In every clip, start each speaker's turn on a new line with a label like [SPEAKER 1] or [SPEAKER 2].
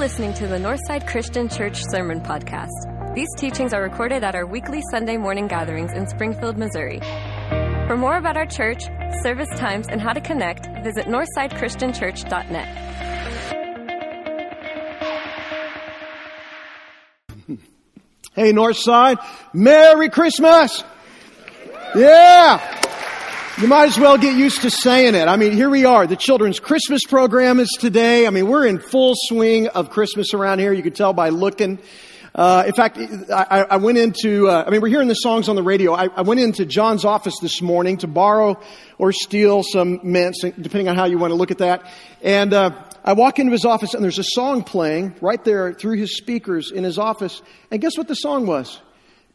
[SPEAKER 1] listening to the Northside Christian Church Sermon Podcast. These teachings are recorded at our weekly Sunday morning gatherings in Springfield, Missouri. For more about our church, service times, and how to connect, visit northsidechristianchurch.net.
[SPEAKER 2] Hey, Northside, Merry Christmas! Yeah! You might as well get used to saying it. I mean, here we are. The children's Christmas program is today. I mean, we're in full swing of Christmas around here. You can tell by looking. Uh, in fact, I, I went into, uh, I mean, we're hearing the songs on the radio. I, I, went into John's office this morning to borrow or steal some mints, depending on how you want to look at that. And uh, I walk into his office and there's a song playing right there through his speakers in his office. And guess what the song was?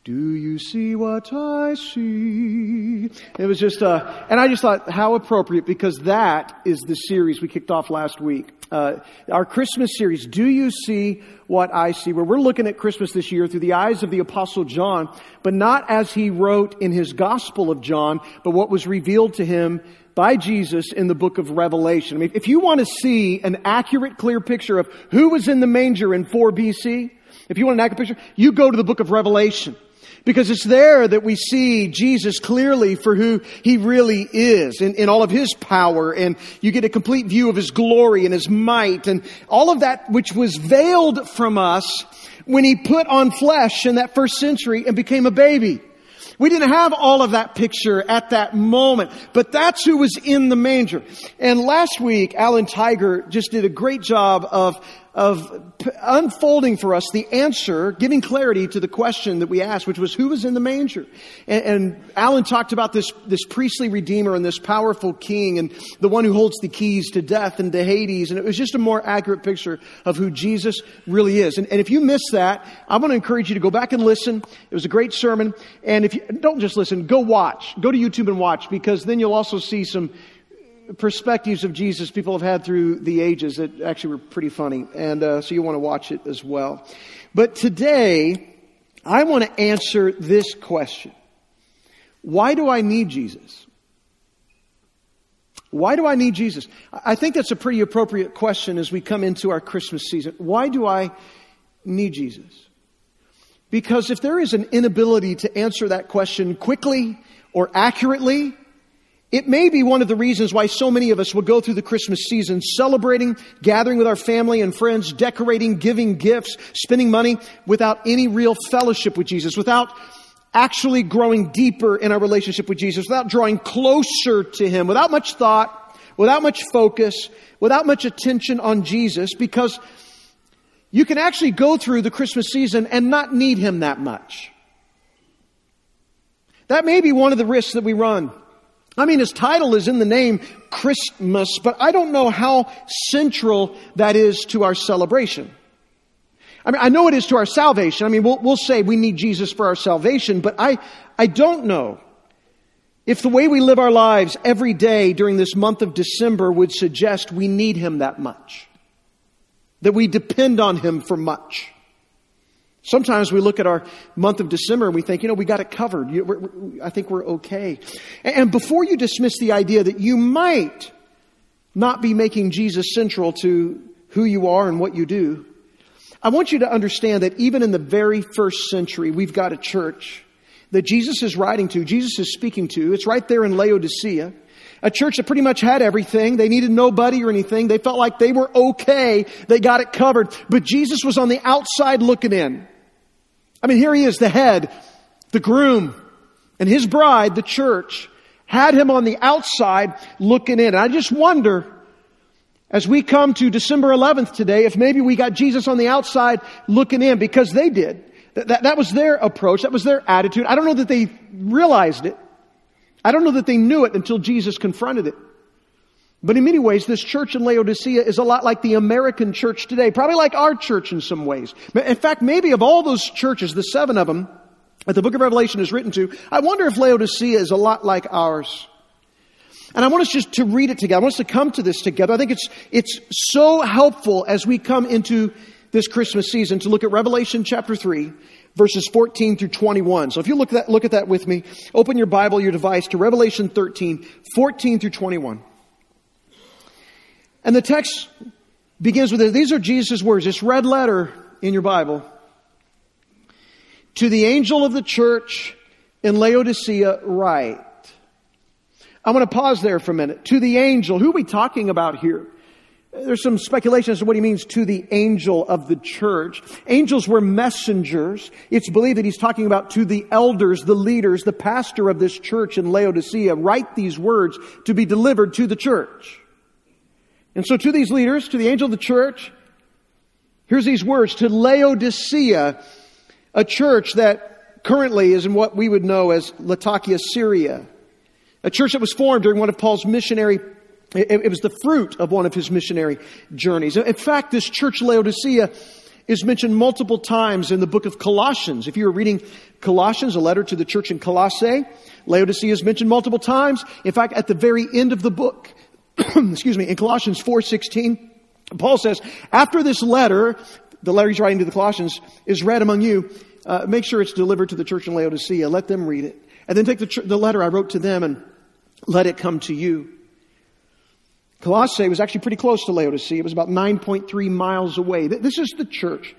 [SPEAKER 2] Do you see what I see? It was just, uh, and I just thought how appropriate because that is the series we kicked off last week. Uh, our Christmas series, Do You See What I See? Where we're looking at Christmas this year through the eyes of the Apostle John, but not as he wrote in his Gospel of John, but what was revealed to him by Jesus in the book of Revelation. I mean, if you want to see an accurate, clear picture of who was in the manger in 4 BC, if you want an accurate picture, you go to the book of Revelation. Because it's there that we see Jesus clearly for who he really is in, in all of his power and you get a complete view of his glory and his might and all of that which was veiled from us when he put on flesh in that first century and became a baby. We didn't have all of that picture at that moment, but that's who was in the manger. And last week, Alan Tiger just did a great job of of unfolding for us the answer, giving clarity to the question that we asked, which was who was in the manger? And, and, Alan talked about this, this priestly redeemer and this powerful king and the one who holds the keys to death and to Hades. And it was just a more accurate picture of who Jesus really is. And, and if you missed that, I want to encourage you to go back and listen. It was a great sermon. And if you don't just listen, go watch. Go to YouTube and watch because then you'll also see some perspectives of Jesus people have had through the ages that actually were pretty funny. And uh, so you want to watch it as well. But today, I want to answer this question Why do I need Jesus? Why do I need Jesus? I think that's a pretty appropriate question as we come into our Christmas season. Why do I need Jesus? Because if there is an inability to answer that question quickly or accurately, it may be one of the reasons why so many of us will go through the Christmas season celebrating, gathering with our family and friends, decorating, giving gifts, spending money without any real fellowship with Jesus, without actually growing deeper in our relationship with Jesus, without drawing closer to Him, without much thought, without much focus, without much attention on Jesus, because you can actually go through the Christmas season and not need Him that much. That may be one of the risks that we run. I mean, his title is in the name Christmas, but I don't know how central that is to our celebration. I mean, I know it is to our salvation. I mean, we'll, we'll say we need Jesus for our salvation, but I, I don't know if the way we live our lives every day during this month of December would suggest we need Him that much. That we depend on Him for much. Sometimes we look at our month of December and we think, you know, we got it covered. I think we're okay. And before you dismiss the idea that you might not be making Jesus central to who you are and what you do, I want you to understand that even in the very first century, we've got a church that Jesus is writing to, Jesus is speaking to. It's right there in Laodicea. A church that pretty much had everything. They needed nobody or anything. They felt like they were okay. They got it covered. But Jesus was on the outside looking in. I mean, here he is, the head, the groom, and his bride, the church, had him on the outside looking in. And I just wonder, as we come to December 11th today, if maybe we got Jesus on the outside looking in, because they did. That, that, that was their approach. That was their attitude. I don't know that they realized it. I don't know that they knew it until Jesus confronted it. But in many ways, this church in Laodicea is a lot like the American church today, probably like our church in some ways. In fact, maybe of all those churches, the seven of them that the book of Revelation is written to, I wonder if Laodicea is a lot like ours. And I want us just to read it together. I want us to come to this together. I think it's, it's so helpful as we come into this Christmas season to look at Revelation chapter 3, verses 14 through 21. So if you look at that, look at that with me, open your Bible, your device to Revelation 13, 14 through 21. And the text begins with. These are Jesus' words. This red letter in your Bible. To the angel of the church in Laodicea, write. I want to pause there for a minute. To the angel. Who are we talking about here? There's some speculation as to what he means to the angel of the church. Angels were messengers. It's believed that he's talking about to the elders, the leaders, the pastor of this church in Laodicea. Write these words to be delivered to the church. And so to these leaders, to the angel of the church, here's these words to Laodicea, a church that currently is in what we would know as Latakia, Syria. A church that was formed during one of Paul's missionary it, was the fruit of one of his missionary journeys. In fact, this church Laodicea is mentioned multiple times in the book of Colossians. If you were reading Colossians, a letter to the church in Colossae, Laodicea is mentioned multiple times. In fact, at the very end of the book, excuse me, in Colossians 4:16, Paul says, after this letter, the letter he's writing to the Colossians is read among you, uh, make sure it's delivered to the church in Laodicea. Let them read it. And then take the, the letter I wrote to them and let it come to you. Colossae was actually pretty close to Laodicea. It was about 9.3 miles away. This is the church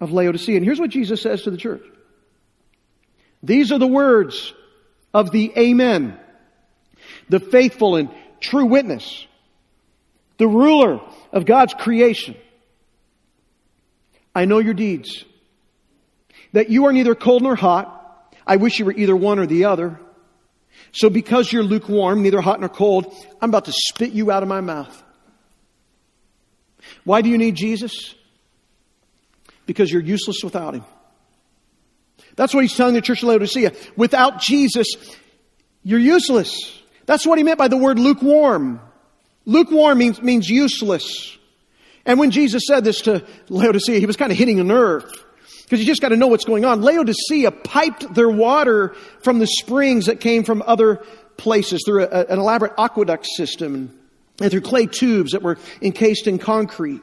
[SPEAKER 2] of Laodicea. And here's what Jesus says to the church. These are the words of the Amen, the faithful and true witness, the ruler of God's creation. I know your deeds, that you are neither cold nor hot. I wish you were either one or the other. So because you're lukewarm, neither hot nor cold, I'm about to spit you out of my mouth. Why do you need Jesus? Because you're useless without him. That's what he's telling the church of Laodicea. Without Jesus, you're useless. That's what he meant by the word lukewarm. Lukewarm means, means useless. And when Jesus said this to Laodicea, he was kind of hitting a nerve. Because you just got to know what's going on. Laodicea piped their water from the springs that came from other places through a, an elaborate aqueduct system and through clay tubes that were encased in concrete.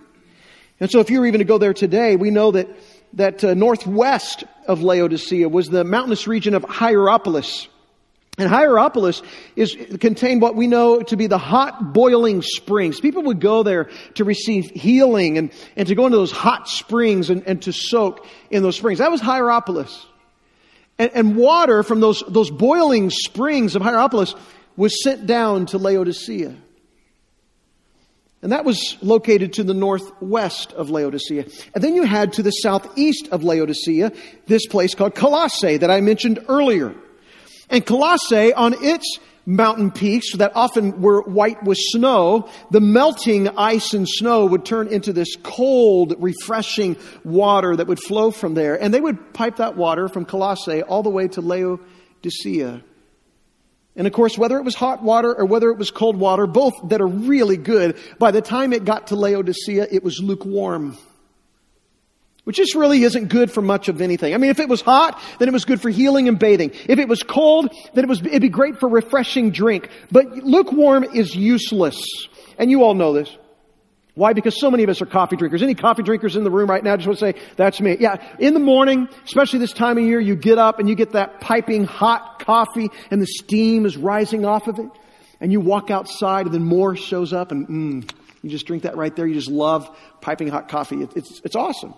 [SPEAKER 2] And so if you were even to go there today, we know that, that uh, northwest of Laodicea was the mountainous region of Hierapolis. And Hierapolis is contained what we know to be the hot boiling springs. People would go there to receive healing and, and to go into those hot springs and, and to soak in those springs. That was Hierapolis. And, and water from those, those boiling springs of Hierapolis was sent down to Laodicea. And that was located to the northwest of Laodicea. And then you had to the southeast of Laodicea this place called Colossae that I mentioned earlier. And Colossae, on its mountain peaks that often were white with snow, the melting ice and snow would turn into this cold, refreshing water that would flow from there. And they would pipe that water from Colossae all the way to Laodicea. And of course, whether it was hot water or whether it was cold water, both that are really good, by the time it got to Laodicea, it was lukewarm which just really isn't good for much of anything. I mean, if it was hot, then it was good for healing and bathing. If it was cold, then it was, it'd be great for refreshing drink. But lukewarm is useless. And you all know this. Why? Because so many of us are coffee drinkers. Any coffee drinkers in the room right now? Just want to say, that's me. Yeah. In the morning, especially this time of year, you get up and you get that piping hot coffee and the steam is rising off of it. And you walk outside and then more shows up and mm, you just drink that right there. You just love piping hot coffee. It, it's, it's awesome.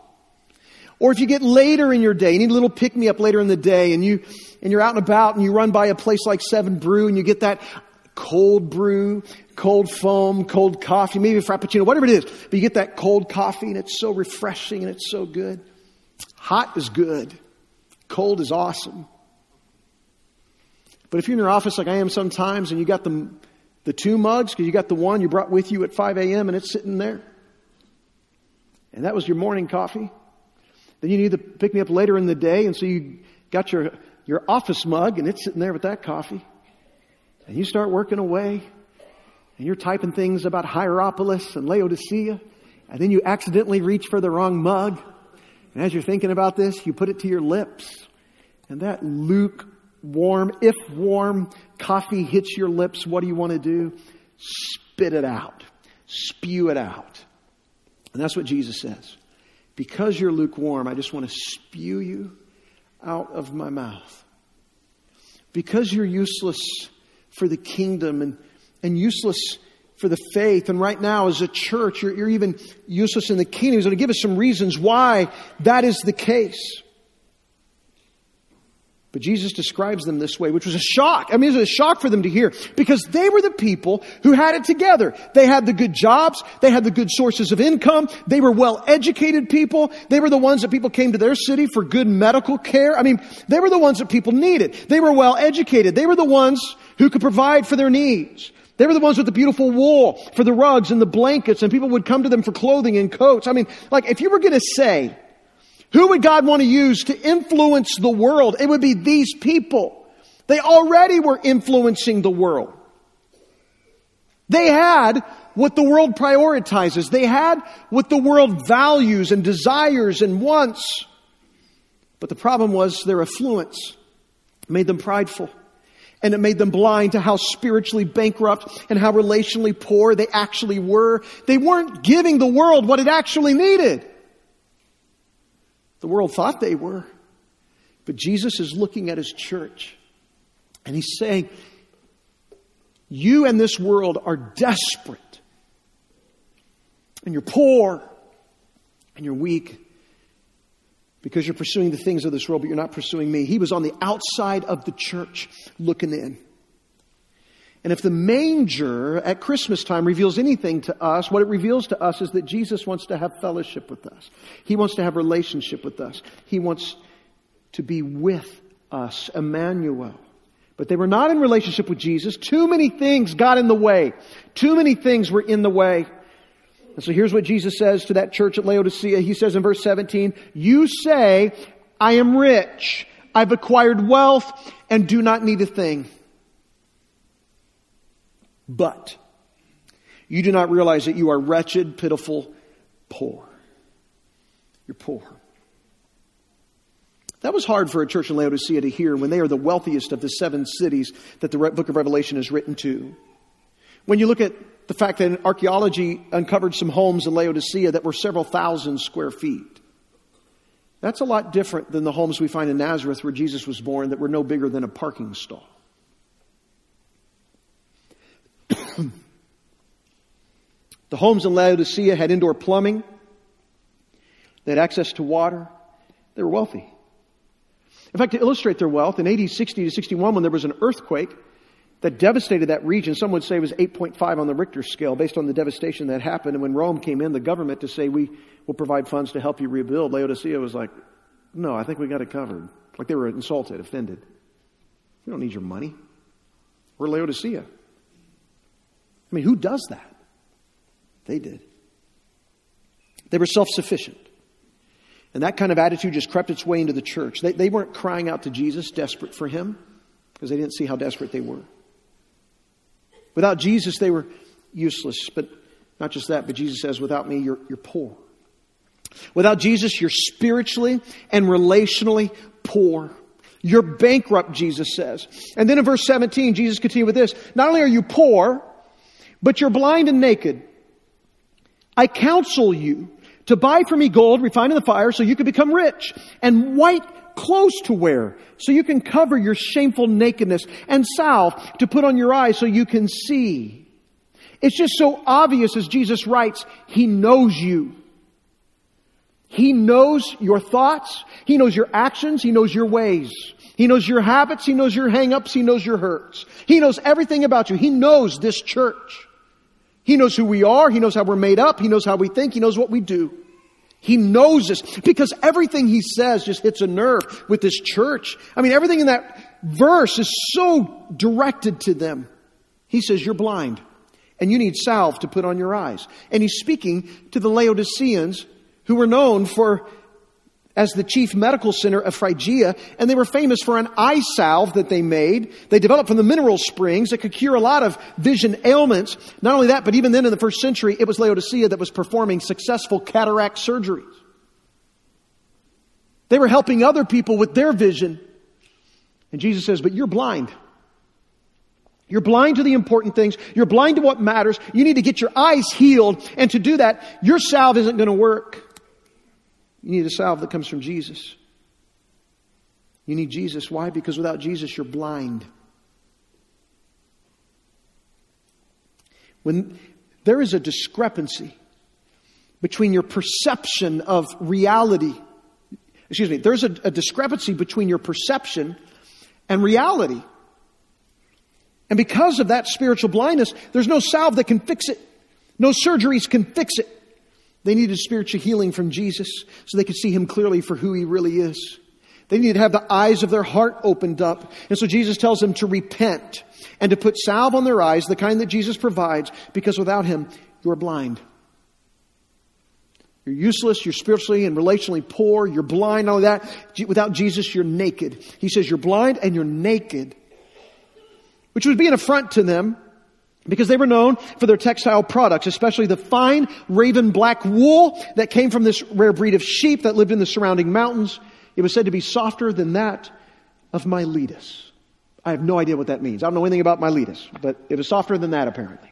[SPEAKER 2] Or if you get later in your day, you need a little pick me up later in the day and you, and you're out and about and you run by a place like Seven Brew and you get that cold brew, cold foam, cold coffee, maybe a frappuccino, whatever it is. But you get that cold coffee and it's so refreshing and it's so good. Hot is good. Cold is awesome. But if you're in your office like I am sometimes and you got the, the two mugs because you got the one you brought with you at 5 a.m. and it's sitting there, and that was your morning coffee, then you need to pick me up later in the day, and so you got your, your office mug, and it's sitting there with that coffee. And you start working away, and you're typing things about Hierapolis and Laodicea, and then you accidentally reach for the wrong mug. And as you're thinking about this, you put it to your lips, and that lukewarm, if warm coffee hits your lips. What do you want to do? Spit it out, spew it out. And that's what Jesus says. Because you're lukewarm, I just want to spew you out of my mouth. Because you're useless for the kingdom and, and useless for the faith. And right now, as a church, you're, you're even useless in the kingdom. He's going to give us some reasons why that is the case. But Jesus describes them this way, which was a shock. I mean, it was a shock for them to hear because they were the people who had it together. They had the good jobs. They had the good sources of income. They were well educated people. They were the ones that people came to their city for good medical care. I mean, they were the ones that people needed. They were well educated. They were the ones who could provide for their needs. They were the ones with the beautiful wool for the rugs and the blankets and people would come to them for clothing and coats. I mean, like if you were going to say, who would God want to use to influence the world? It would be these people. They already were influencing the world. They had what the world prioritizes. They had what the world values and desires and wants. But the problem was their affluence made them prideful. And it made them blind to how spiritually bankrupt and how relationally poor they actually were. They weren't giving the world what it actually needed. The world thought they were. But Jesus is looking at his church and he's saying, You and this world are desperate. And you're poor. And you're weak. Because you're pursuing the things of this world, but you're not pursuing me. He was on the outside of the church looking in. And if the manger at Christmas time reveals anything to us, what it reveals to us is that Jesus wants to have fellowship with us. He wants to have relationship with us. He wants to be with us, Emmanuel. But they were not in relationship with Jesus. Too many things got in the way. Too many things were in the way. And so here's what Jesus says to that church at Laodicea. He says in verse 17, You say, I am rich. I've acquired wealth and do not need a thing. But you do not realize that you are wretched, pitiful, poor. You're poor. That was hard for a church in Laodicea to hear when they are the wealthiest of the seven cities that the book of Revelation is written to. When you look at the fact that archaeology uncovered some homes in Laodicea that were several thousand square feet. That's a lot different than the homes we find in Nazareth where Jesus was born that were no bigger than a parking stall. The homes in Laodicea had indoor plumbing. They had access to water. They were wealthy. In fact, to illustrate their wealth, in AD 60 to 61, when there was an earthquake that devastated that region, some would say it was 8.5 on the Richter scale based on the devastation that happened. And when Rome came in, the government to say, we will provide funds to help you rebuild, Laodicea was like, no, I think we got it covered. Like they were insulted, offended. We don't need your money. We're Laodicea. I mean, who does that? They did. They were self sufficient. And that kind of attitude just crept its way into the church. They, they weren't crying out to Jesus, desperate for him, because they didn't see how desperate they were. Without Jesus, they were useless. But not just that, but Jesus says, without me, you're, you're poor. Without Jesus, you're spiritually and relationally poor. You're bankrupt, Jesus says. And then in verse 17, Jesus continued with this Not only are you poor, but you're blind and naked. I counsel you to buy for me gold refined in the fire so you can become rich and white clothes to wear so you can cover your shameful nakedness and salve to put on your eyes so you can see. It's just so obvious as Jesus writes, He knows you. He knows your thoughts. He knows your actions. He knows your ways. He knows your habits. He knows your hangups. He knows your hurts. He knows everything about you. He knows this church. He knows who we are. He knows how we're made up. He knows how we think. He knows what we do. He knows us because everything he says just hits a nerve with this church. I mean, everything in that verse is so directed to them. He says, You're blind and you need salve to put on your eyes. And he's speaking to the Laodiceans who were known for as the chief medical center of Phrygia, and they were famous for an eye salve that they made. They developed from the mineral springs that could cure a lot of vision ailments. Not only that, but even then in the first century, it was Laodicea that was performing successful cataract surgeries. They were helping other people with their vision. And Jesus says, But you're blind. You're blind to the important things. You're blind to what matters. You need to get your eyes healed. And to do that, your salve isn't going to work. You need a salve that comes from Jesus. You need Jesus. Why? Because without Jesus, you're blind. when there is a discrepancy between your perception of reality, excuse me, there's a, a discrepancy between your perception and reality. And because of that spiritual blindness, there's no salve that can fix it. No surgeries can fix it. They needed spiritual healing from Jesus so they could see him clearly for who he really is. They needed to have the eyes of their heart opened up. And so Jesus tells them to repent and to put salve on their eyes, the kind that Jesus provides, because without him, you are blind. You're useless, you're spiritually and relationally poor, you're blind, all of that. Without Jesus, you're naked. He says you're blind and you're naked which would be an affront to them because they were known for their textile products, especially the fine raven black wool that came from this rare breed of sheep that lived in the surrounding mountains. It was said to be softer than that of Miletus. I have no idea what that means. I don't know anything about Miletus, but it was softer than that apparently.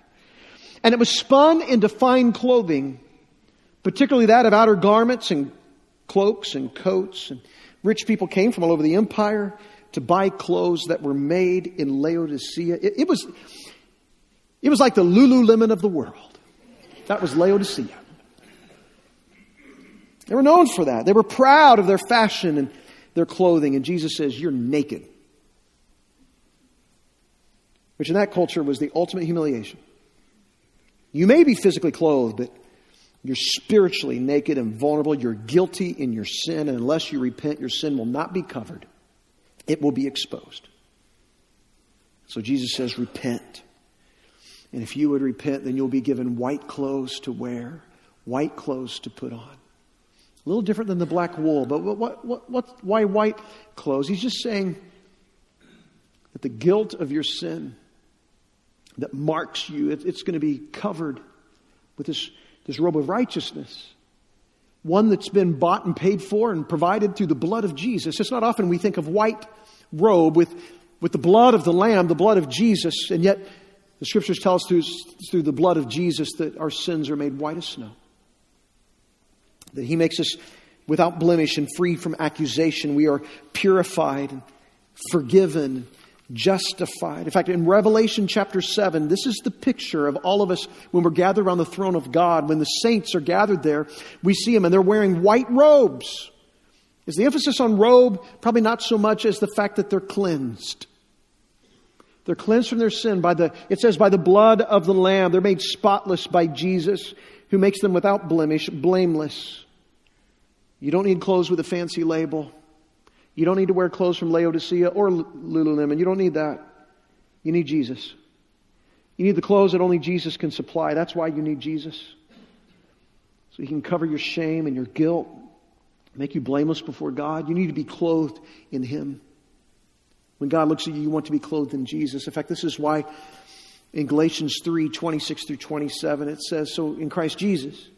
[SPEAKER 2] And it was spun into fine clothing, particularly that of outer garments and cloaks and coats. And rich people came from all over the empire to buy clothes that were made in Laodicea. It, it, was, it was like the Lululemon of the world. That was Laodicea. They were known for that. They were proud of their fashion and their clothing. And Jesus says, You're naked. Which in that culture was the ultimate humiliation. You may be physically clothed, but you're spiritually naked and vulnerable. You're guilty in your sin, and unless you repent, your sin will not be covered it will be exposed. So Jesus says, Repent. And if you would repent, then you'll be given white clothes to wear, white clothes to put on. A little different than the black wool, but what, what, what, why white clothes? He's just saying that the guilt of your sin that marks you, it, it's going to be covered with this, this robe of righteousness one that's been bought and paid for and provided through the blood of Jesus. It's not often we think of white robe with, with the blood of the Lamb, the blood of Jesus, and yet the scriptures tell us through, through the blood of Jesus that our sins are made white as snow. That He makes us without blemish and free from accusation. We are purified and forgiven justified. In fact, in Revelation chapter 7, this is the picture of all of us when we're gathered around the throne of God. When the saints are gathered there, we see them and they're wearing white robes. Is the emphasis on robe probably not so much as the fact that they're cleansed? They're cleansed from their sin by the, it says, by the blood of the Lamb. They're made spotless by Jesus, who makes them without blemish, blameless. You don't need clothes with a fancy label. You don't need to wear clothes from Laodicea or Lululemon. You don't need that. You need Jesus. You need the clothes that only Jesus can supply. That's why you need Jesus. So he can cover your shame and your guilt, make you blameless before God. You need to be clothed in him. When God looks at you, you want to be clothed in Jesus. In fact, this is why in Galatians 3 26 through 27, it says, So in Christ Jesus,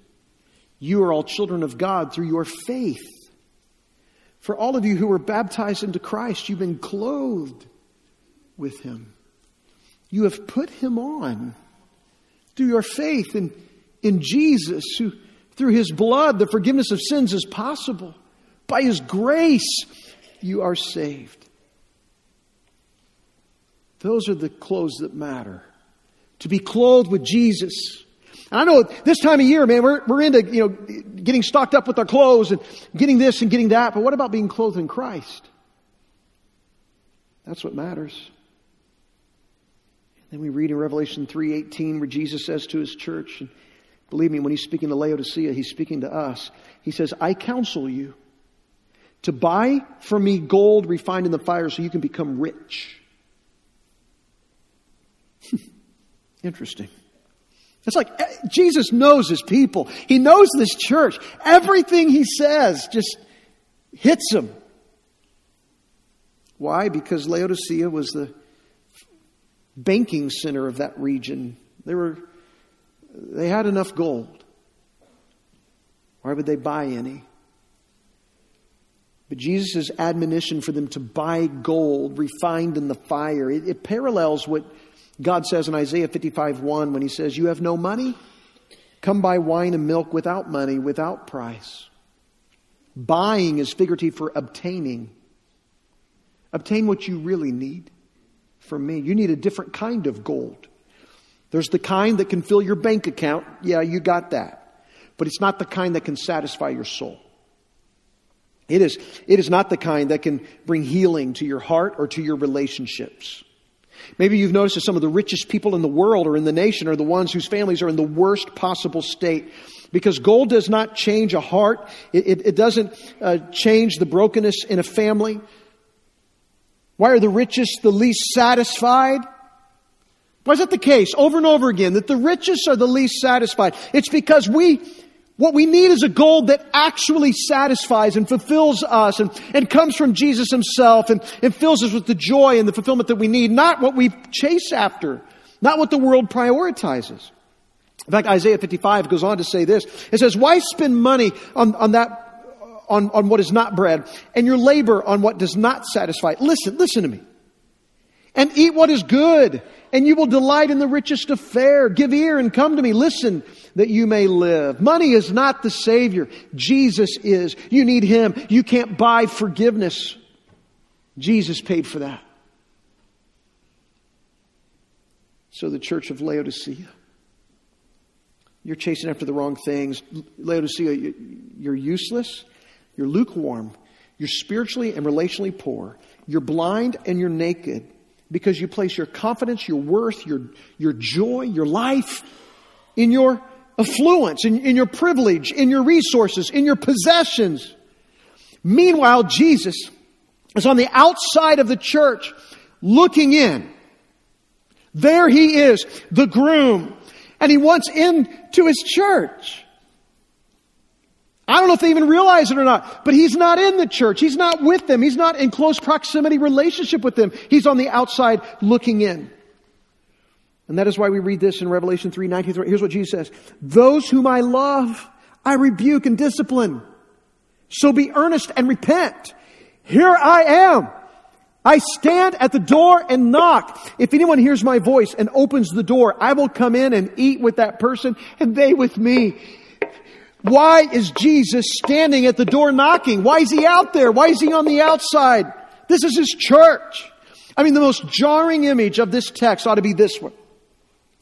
[SPEAKER 2] you are all children of God through your faith. For all of you who were baptized into Christ, you've been clothed with him. You have put him on through your faith in, in Jesus, who through his blood, the forgiveness of sins is possible. By his grace, you are saved. Those are the clothes that matter. To be clothed with Jesus And I know this time of year, man, we're, we're into, you know, getting stocked up with our clothes and getting this and getting that, but what about being clothed in Christ? That's what matters. Then we read in Revelation 3:18 where Jesus says to his church, and believe me, when he's speaking to Laodicea, he's speaking to us. He says, I counsel you to buy from me gold refined in the fire so you can become rich. Interesting. It's like eh, Jesus knows his people. He knows this church. Everything he says just hits them. Why? Because Laodicea was the banking center of that region. They were they had enough gold. Why would they buy any? But Jesus' admonition for them to buy gold refined in the fire, it, it parallels what God says in Isaiah 55 1 when he says, You have no money? Come buy wine and milk without money, without price. Buying is figurative for obtaining. Obtain what you really need from me. You need a different kind of gold. There's the kind that can fill your bank account. Yeah, you got that. But it's not the kind that can satisfy your soul. It is, it is not the kind that can bring healing to your heart or to your relationships. Maybe you've noticed that some of the richest people in the world or in the nation are the ones whose families are in the worst possible state. Because gold does not change a heart. It, it, it doesn't uh, change the brokenness in a family. Why are the richest the least satisfied? Why is that the case over and over again that the richest are the least satisfied? It's because we, what we need is a gold that actually satisfies and fulfills us and, and comes from Jesus himself and, and fills us with the joy and the fulfillment that we need, not what we chase after, not what the world prioritizes. In fact, Isaiah 55 goes on to say this. It says, why spend money on, on that on, on what is not bread and your labor on what does not satisfy. Listen, listen to me. And eat what is good and you will delight in the richest of fare. Give ear and come to me. Listen that you may live. Money is not the Savior. Jesus is. You need Him. You can't buy forgiveness. Jesus paid for that. So the church of Laodicea, you're chasing after the wrong things. Laodicea, you're useless. You're lukewarm. You're spiritually and relationally poor. You're blind and you're naked because you place your confidence, your worth, your, your joy, your life in your affluence, in, in your privilege, in your resources, in your possessions. Meanwhile, Jesus is on the outside of the church looking in. There he is, the groom, and he wants in to his church. I don't know if they even realize it or not, but he's not in the church. He's not with them. He's not in close proximity relationship with them. He's on the outside looking in. And that is why we read this in Revelation 3, 19. Here's what Jesus says. Those whom I love, I rebuke and discipline. So be earnest and repent. Here I am. I stand at the door and knock. If anyone hears my voice and opens the door, I will come in and eat with that person and they with me. Why is Jesus standing at the door knocking? Why is he out there? Why is he on the outside? This is his church. I mean, the most jarring image of this text ought to be this one.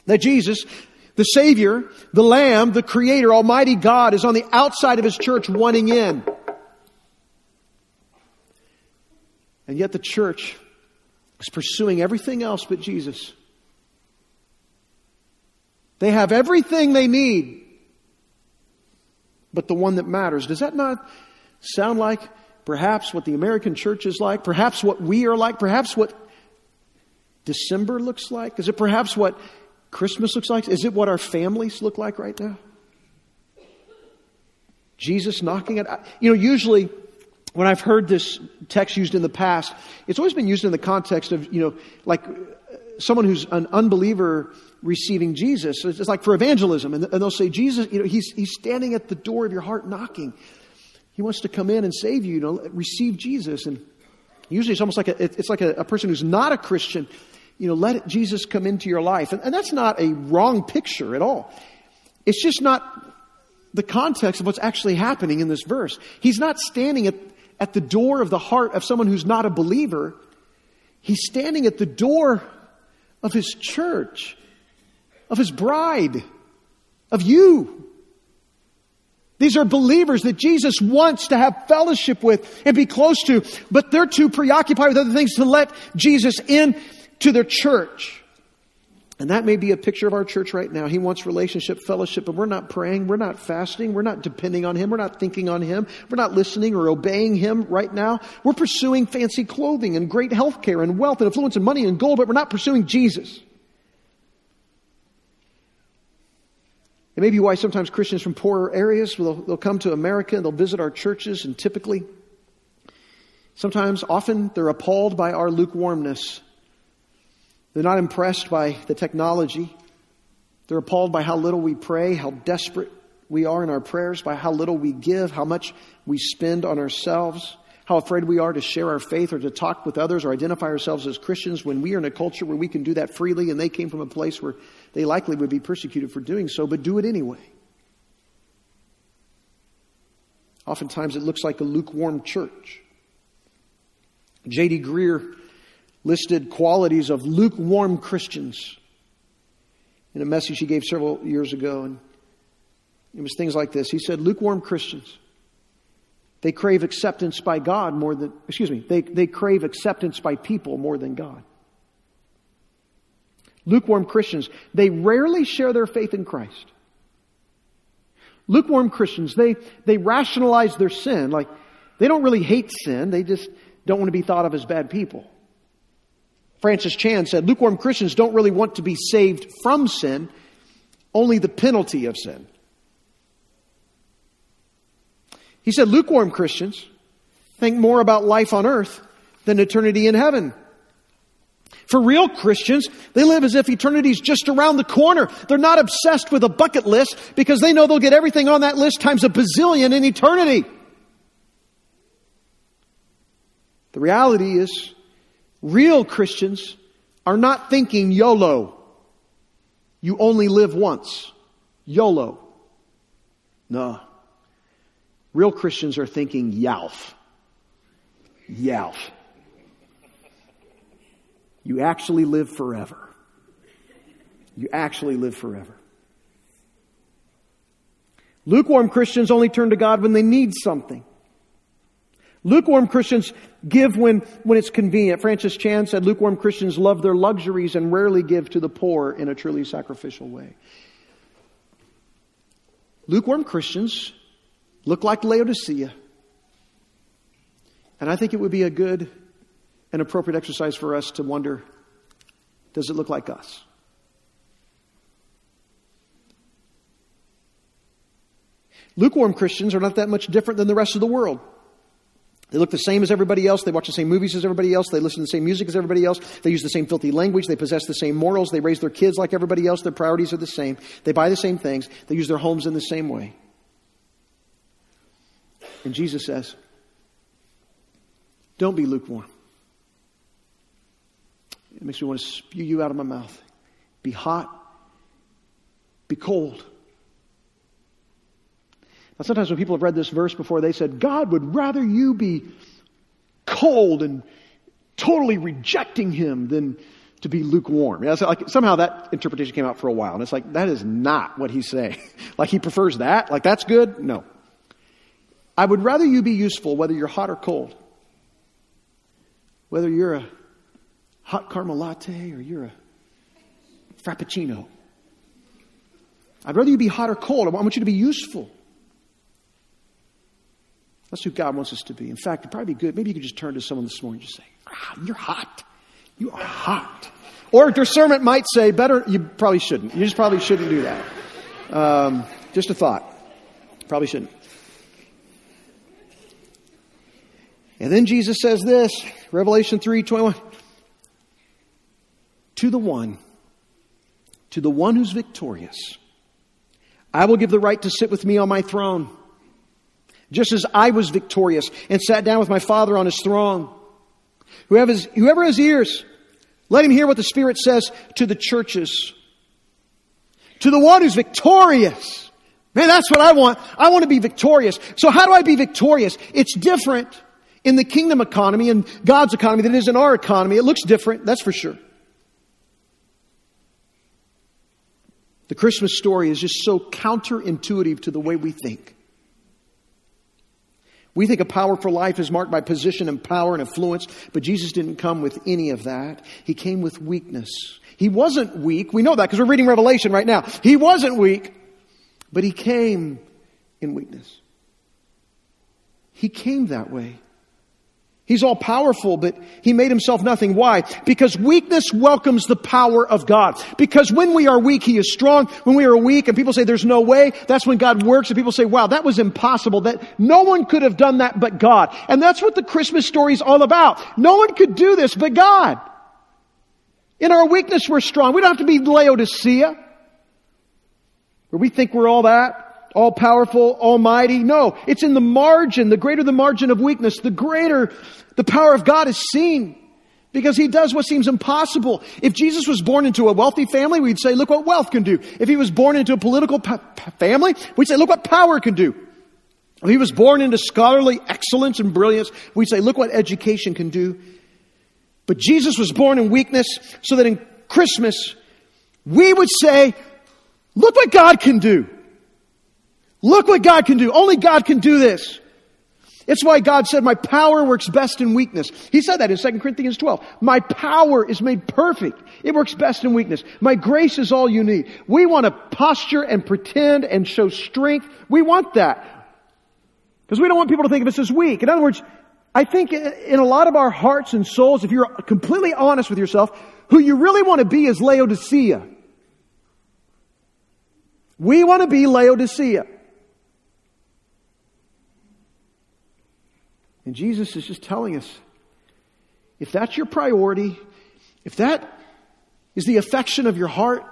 [SPEAKER 2] That Jesus, the Savior, the Lamb, the Creator, Almighty God is on the outside of his church wanting in. And yet the church is pursuing everything else but Jesus. They have everything they need but the one that matters. Does that not sound like perhaps what the American church is like? Perhaps what we are like? Perhaps what December looks like? Is it perhaps what Christmas looks like? Is it what our families look like right now? Jesus knocking at, you know, usually when I've heard this text used in the past, it's always been used in the context of, you know, like someone who's an unbeliever receiving Jesus. It's like for evangelism. And they'll say, Jesus, you know, he's, he's standing at the door of your heart knocking. He wants to come in and save you, you know, receive Jesus. And usually it's almost like a, it's like a, a person who's not a Christian, you know, let Jesus come into your life. And, and that's not a wrong picture at all. It's just not the context of what's actually happening in this verse. He's not standing at, at the door of the heart of someone who's not a believer. He's standing at the door of his church of his bride, of you. These are believers that Jesus wants to have fellowship with and be close to, but they're too preoccupied with other things to let Jesus in to their church. And that may be a picture of our church right now. He wants relationship, fellowship, but we're not praying, we're not fasting, we're not depending on Him, we're not thinking on Him, we're not listening or obeying Him right now. We're pursuing fancy clothing and great health care and wealth and influence and money and gold, but we're not pursuing Jesus. It may be why sometimes Christians from poorer areas, they'll, they'll come to America and they'll visit our churches, and typically, sometimes, often, they're appalled by our lukewarmness. They're not impressed by the technology. They're appalled by how little we pray, how desperate we are in our prayers, by how little we give, how much we spend on ourselves, how afraid we are to share our faith or to talk with others or identify ourselves as Christians when we are in a culture where we can do that freely and they came from a place where they likely would be persecuted for doing so, but do it anyway. Oftentimes it looks like a lukewarm church. J.D. Greear listed qualities of lukewarm Christians. in a message he gave several years ago. And it was things like this. He said, lukewarm Christians, they crave acceptance by God more than, excuse me, they, they crave acceptance by people more than God. Lukewarm Christians, they rarely share their faith in Christ. Lukewarm Christians, they, they rationalize their sin. Like, they don't really hate sin, they just don't want to be thought of as bad people. Francis Chan said, lukewarm Christians don't really want to be saved from sin, only the penalty of sin. He said, lukewarm Christians think more about life on earth than eternity in heaven. For real Christians, they live as if eternity is just around the corner. They're not obsessed with a bucket list because they know they'll get everything on that list times a bazillion in eternity. The reality is, real Christians are not thinking YOLO. You only live once. YOLO. No. Real Christians are thinking YALF. YALF. You actually live forever. You actually live forever. Lukewarm Christians only turn to God when they need something. Lukewarm Christians give when, when it's convenient. Francis Chan said lukewarm Christians love their luxuries and rarely give to the poor in a truly sacrificial way. Lukewarm Christians look like Laodicea. And I think it would be a good and appropriate exercise for us to wonder does it look like us? Lukewarm Christians are not that much different than the rest of the world. They look the same as everybody else. They watch the same movies as everybody else. They listen to the same music as everybody else. They use the same filthy language. They possess the same morals. They raise their kids like everybody else. Their priorities are the same. They buy the same things. They use their homes in the same way. And Jesus says, Don't be lukewarm. It makes me want to spew you out of my mouth. Be hot, be cold. Now, sometimes when people have read this verse before, they said, God would rather you be cold and totally rejecting Him than to be lukewarm. Yeah, so like somehow that interpretation came out for a while, and it's like that is not what he's saying. like he prefers that. Like that's good. No. I would rather you be useful, whether you're hot or cold, whether you're a hot caramel latte or you're a frappuccino. I'd rather you be hot or cold. I want you to be useful. That's who God wants us to be. In fact, it'd probably be good. Maybe you could just turn to someone this morning and just say, ah, You're hot. You are hot. Or discernment might say, Better, you probably shouldn't. You just probably shouldn't do that. Um, just a thought. Probably shouldn't. And then Jesus says this, Revelation 3 21. To the one, to the one who's victorious, I will give the right to sit with me on my throne just as I was victorious and sat down with my Father on his throne. Whoever has, whoever has ears, let him hear what the Spirit says to the churches. To the one who's victorious. Man, that's what I want. I want to be victorious. So how do I be victorious? It's different in the kingdom economy and God's economy than it is in our economy. It looks different, that's for sure. The Christmas story is just so counterintuitive to the way we think. We think a powerful life is marked by position and power and influence, but Jesus didn't come with any of that. He came with weakness. He wasn't weak. We know that because we're reading Revelation right now. He wasn't weak, but he came in weakness. He came that way. He's all powerful, but he made himself nothing. Why? Because weakness welcomes the power of God. Because when we are weak, he is strong. When we are weak and people say there's no way, that's when God works and people say, wow, that was impossible. That no one could have done that but God. And that's what the Christmas story is all about. No one could do this but God. In our weakness, we're strong. We don't have to be Laodicea, where we think we're all that all powerful, almighty. No, it's in the margin. The greater the margin of weakness, the greater the power of God is seen. Because he does what seems impossible. If Jesus was born into a wealthy family, we'd say, look what wealth can do. If he was born into a political family, we'd say, look what power can do. If he was born into scholarly excellence and brilliance, we'd say, look what education can do. But Jesus was born in weakness so that in Christmas, we would say, look what God can do. Look what God can do. Only God can do this. It's why God said, my power works best in weakness. He said that in 2 Corinthians 12. My power is made perfect. It works best in weakness. My grace is all you need. We want to posture and pretend and show strength. We want that. Because we don't want people to think of us as weak. In other words, I think in a lot of our hearts and souls, if you're completely honest with yourself, who you really want to be is Laodicea. We want to be Laodicea. And Jesus is just telling us if that's your priority, if that is the affection of your heart,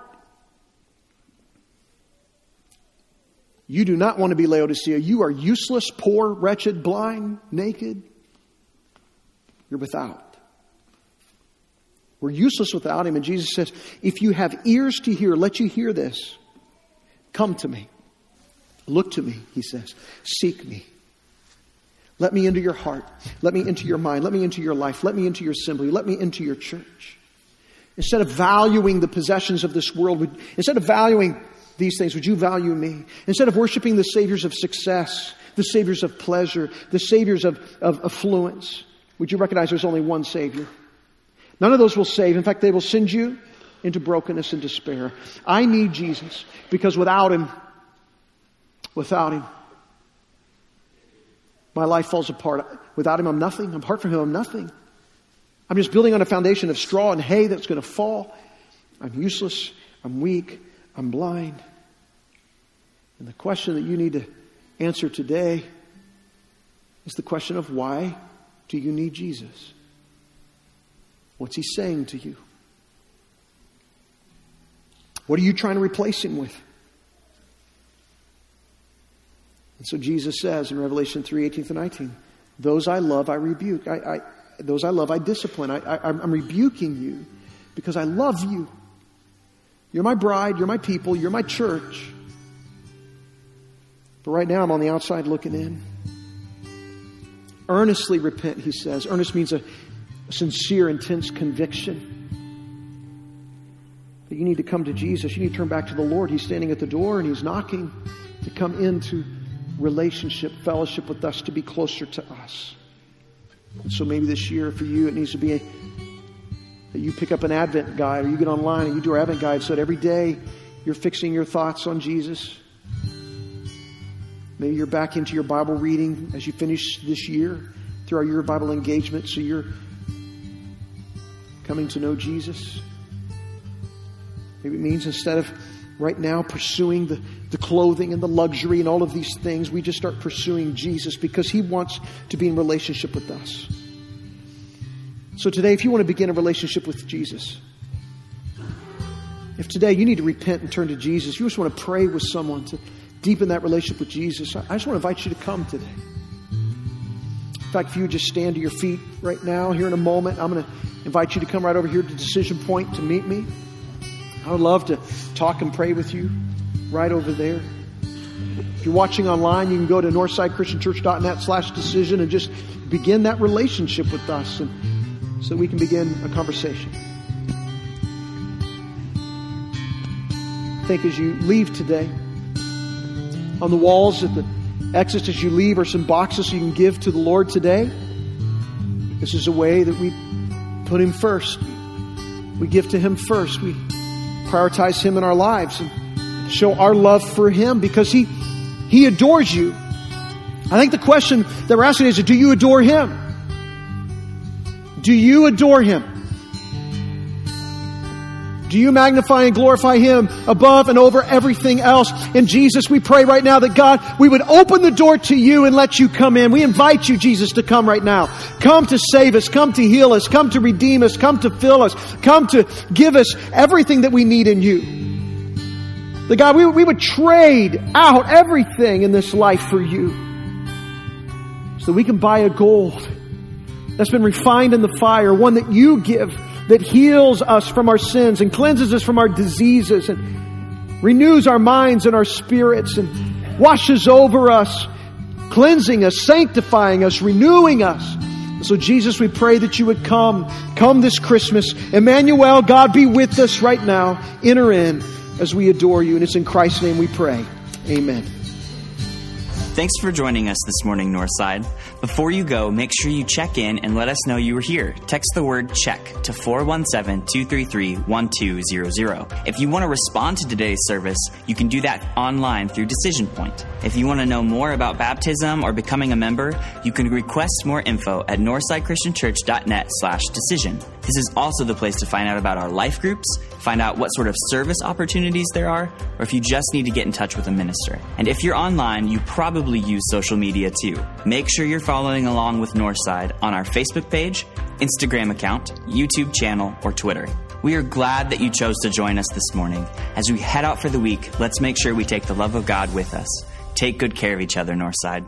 [SPEAKER 2] you do not want to be Laodicea. You are useless, poor, wretched, blind, naked. You're without. We're useless without Him. And Jesus says, if you have ears to hear, let you hear this. Come to me. Look to me, He says. Seek me. Let me into your heart. Let me into your mind. Let me into your life. Let me into your assembly. Let me into your church. Instead of valuing the possessions of this world, instead of valuing these things, would you value me? Instead of worshiping the saviors of success, the saviors of pleasure, the saviors of, of affluence, would you recognize there's only one Savior? None of those will save. In fact, they will send you into brokenness and despair. I need Jesus because without Him, without Him, my life falls apart. Without him, I'm nothing. Apart from him, I'm nothing. I'm just building on a foundation of straw and hay that's going to fall. I'm useless. I'm weak. I'm blind. And the question that you need to answer today is the question of why do you need Jesus? What's he saying to you? What are you trying to replace him with? And so Jesus says in Revelation 3 18 to 19, Those I love, I rebuke. I, I, those I love, I discipline. I, I, I'm rebuking you because I love you. You're my bride, you're my people, you're my church. But right now I'm on the outside looking in. Earnestly repent, he says. Earnest means a, sincere, intense conviction. That you need to come to Jesus. You need to turn back to the Lord. He's standing at the door and he's knocking to come into relationship, fellowship with us, to be closer to us. And so maybe this year for you, it needs to be that you pick up an Advent guide or you get online and you do our Advent guide so that every day you're fixing your thoughts on Jesus. Maybe you're back into your Bible reading as you finish this year through our year of Bible engagement so you're coming to know Jesus. Maybe it means instead of right now pursuing the, the clothing and the luxury and all of these things. We just start pursuing Jesus because He wants to be in relationship with us. So today, if you want to begin a relationship with Jesus, if today you need to repent and turn to Jesus, you just want to pray with someone to deepen that relationship with Jesus, I just want to invite you to come today. In fact, if you just stand to your feet right now, here in a moment, I'm going to invite you to come right over here to Decision Point to meet me. I would love to talk and pray with you right over there. If you're watching online, you can go to northsidechristianchurch.net slash decision and just begin that relationship with us and so we can begin a conversation. I think as you leave today, on the walls at the exit as you leave are some boxes you can give to the Lord today. This is a way that we put Him first. We give to Him first. We prioritize Him in our lives and show our love for Him because He, He adores you. I think the question that we're asking is, do you adore Him? Do you adore Him? Do you magnify and glorify Him above and over everything else? In Jesus, we pray right now that God, we would open the door to you and let you come in. We invite you, Jesus, to come right now. Come to save us. Come to heal us. Come to redeem us. Come to fill us. Come to give us everything that we need in you. The God, we, we would trade out everything in this life for you so that we can buy a gold that's been refined in the fire, one that you give that heals us from our sins and cleanses us from our diseases and renews our minds and our spirits and washes over us, cleansing us, sanctifying us, renewing us, So, Jesus, we pray that you would come, come this Christmas. Emmanuel, God, be with us right now. Enter in as we adore you. And it's in Christ's name we pray. Amen.
[SPEAKER 3] Thanks for joining us this morning, Northside. Before you go, make sure you check in and let us know you were here. Text the word check to 417 233 1200. If you want to respond to today's service, you can do that online through Decision Point. If you want to know more about baptism or becoming a member, you can request more info at northsidechristianchurch.net slash decision. This is also the place to find out about our life groups, find out what sort of service opportunities there are, or if you just need to get in touch with a minister. And if you're online, you probably use social media too. Make sure you're following along with Northside on our Facebook page, Instagram account, YouTube channel, or Twitter. We are glad that you chose to join us this morning. As we head out for the week, let's make sure we take the love of God with us. Take good care of each other, Northside.